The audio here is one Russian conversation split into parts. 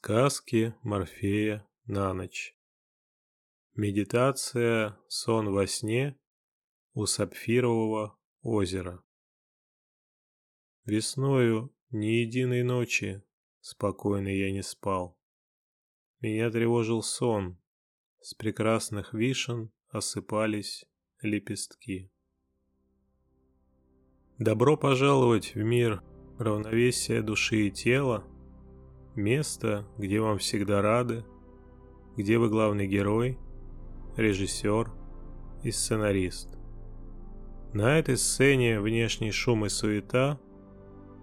Сказки Морфея на ночь. Медитация «Сон во сне» у Сапфирового озера. Весною ни единой ночи спокойно я не спал. Меня тревожил сон, с прекрасных вишен осыпались лепестки. Добро пожаловать в мир равновесия души и тела – Место, где вам всегда рады, где вы главный герой, режиссер и сценарист. На этой сцене внешний шум и суета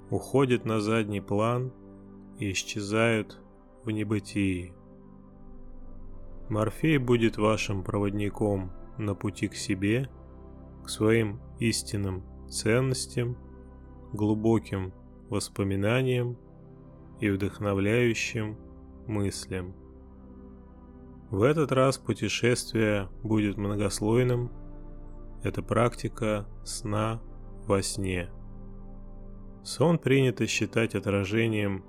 уходят на задний план и исчезают в небытии. Морфей будет вашим проводником на пути к себе, к своим истинным ценностям, глубоким воспоминаниям и вдохновляющим мыслям. В этот раз путешествие будет многослойным. Это практика сна во сне. Сон принято считать отражением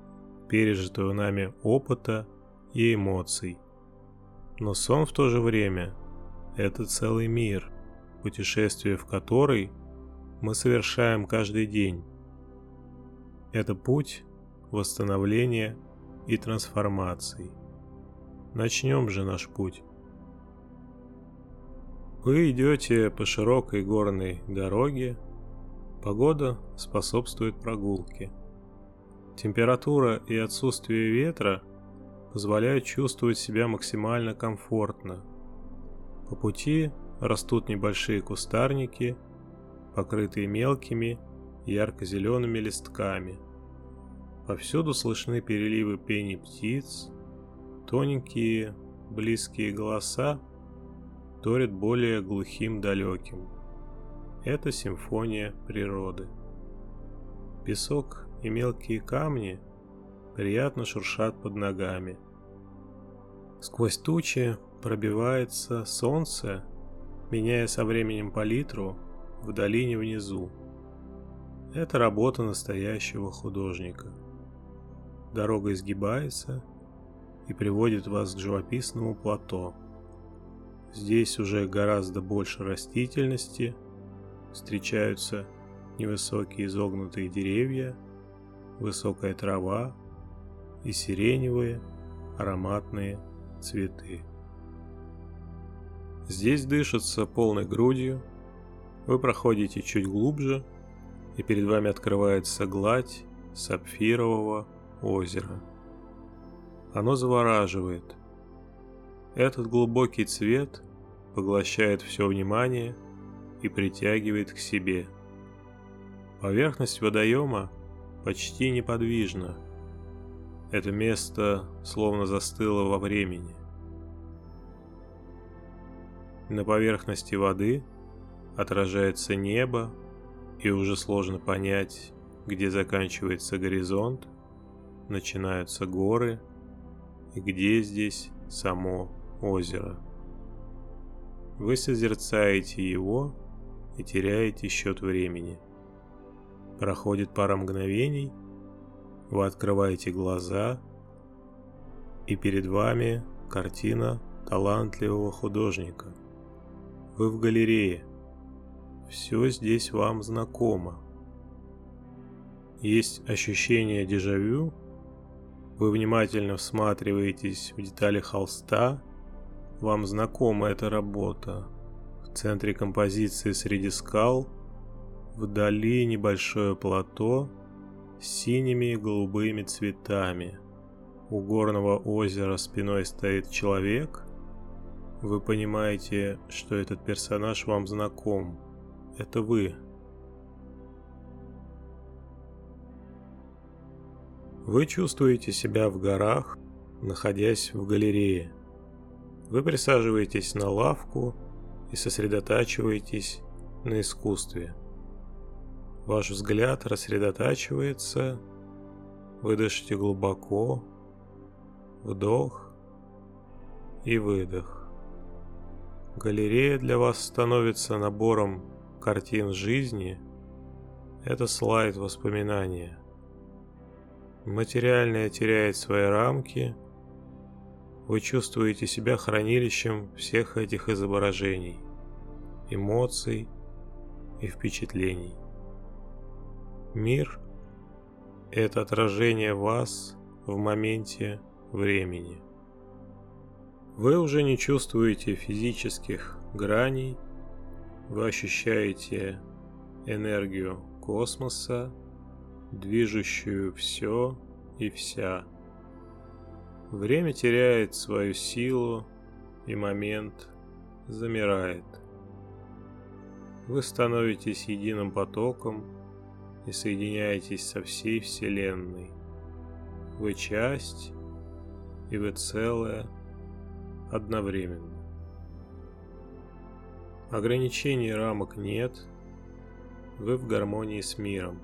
пережитого нами опыта и эмоций. Но сон в то же время – это целый мир, путешествие в который мы совершаем каждый день. Это путь восстановления и трансформации. Начнем же наш путь. Вы идете по широкой горной дороге, погода способствует прогулке. Температура и отсутствие ветра позволяют чувствовать себя максимально комфортно. По пути растут небольшие кустарники, покрытые мелкими ярко-зелеными листками – Повсюду слышны переливы пени птиц, тоненькие, близкие голоса торят более глухим далеким. Это симфония природы. Песок и мелкие камни приятно шуршат под ногами. Сквозь тучи пробивается солнце, меняя со временем палитру в долине внизу. Это работа настоящего художника – Дорога изгибается и приводит вас к живописному плато. Здесь уже гораздо больше растительности, встречаются невысокие изогнутые деревья, высокая трава и сиреневые ароматные цветы. Здесь дышится полной грудью, вы проходите чуть глубже, и перед вами открывается гладь сапфирового озеро. Оно завораживает. Этот глубокий цвет поглощает все внимание и притягивает к себе. Поверхность водоема почти неподвижна. Это место словно застыло во времени. На поверхности воды отражается небо, и уже сложно понять, где заканчивается горизонт, начинаются горы и где здесь само озеро. Вы созерцаете его и теряете счет времени. Проходит пара мгновений, вы открываете глаза, и перед вами картина талантливого художника. Вы в галерее. Все здесь вам знакомо. Есть ощущение дежавю, вы внимательно всматриваетесь в детали холста. Вам знакома эта работа. В центре композиции среди скал, вдали небольшое плато с синими и голубыми цветами. У горного озера спиной стоит человек. Вы понимаете, что этот персонаж вам знаком. Это вы. Вы чувствуете себя в горах, находясь в галерее. Вы присаживаетесь на лавку и сосредотачиваетесь на искусстве. Ваш взгляд рассредотачивается, вы дышите глубоко, вдох и выдох. Галерея для вас становится набором картин жизни. Это слайд воспоминания – Материальное теряет свои рамки. Вы чувствуете себя хранилищем всех этих изображений, эмоций и впечатлений. Мир – это отражение вас в моменте времени. Вы уже не чувствуете физических граней, вы ощущаете энергию космоса, движущую все и вся. Время теряет свою силу, и момент замирает. Вы становитесь единым потоком и соединяетесь со всей Вселенной. Вы часть, и вы целое одновременно. Ограничений рамок нет, вы в гармонии с миром.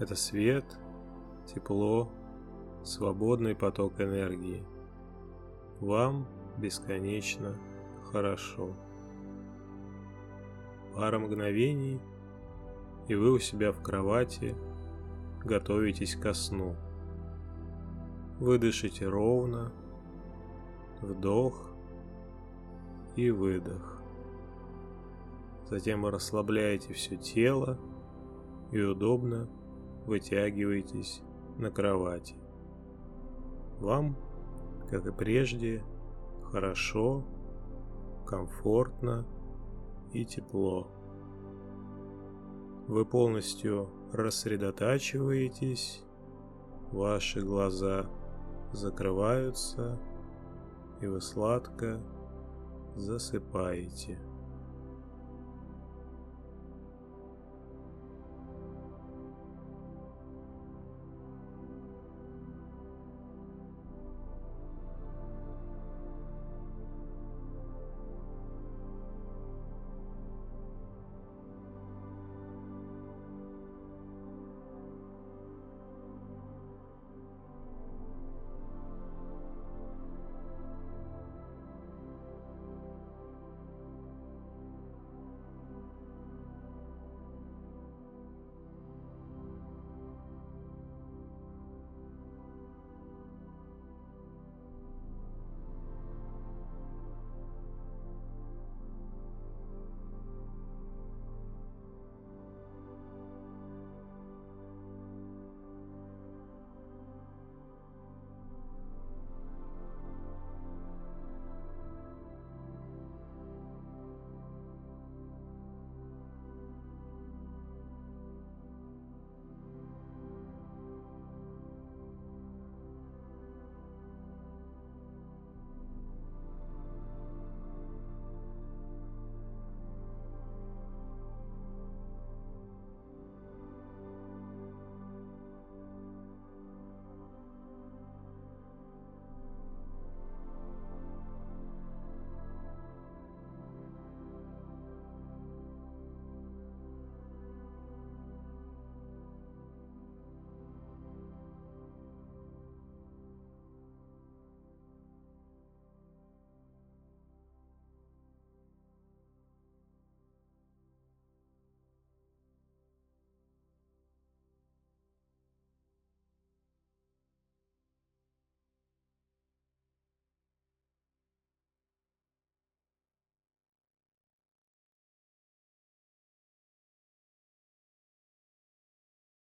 Это свет, тепло, свободный поток энергии. Вам бесконечно хорошо. Пара мгновений, и вы у себя в кровати готовитесь ко сну. Вы дышите ровно, вдох и выдох. Затем вы расслабляете все тело и удобно вытягиваетесь на кровати. Вам, как и прежде, хорошо, комфортно и тепло. Вы полностью рассредотачиваетесь, ваши глаза закрываются, и вы сладко засыпаете.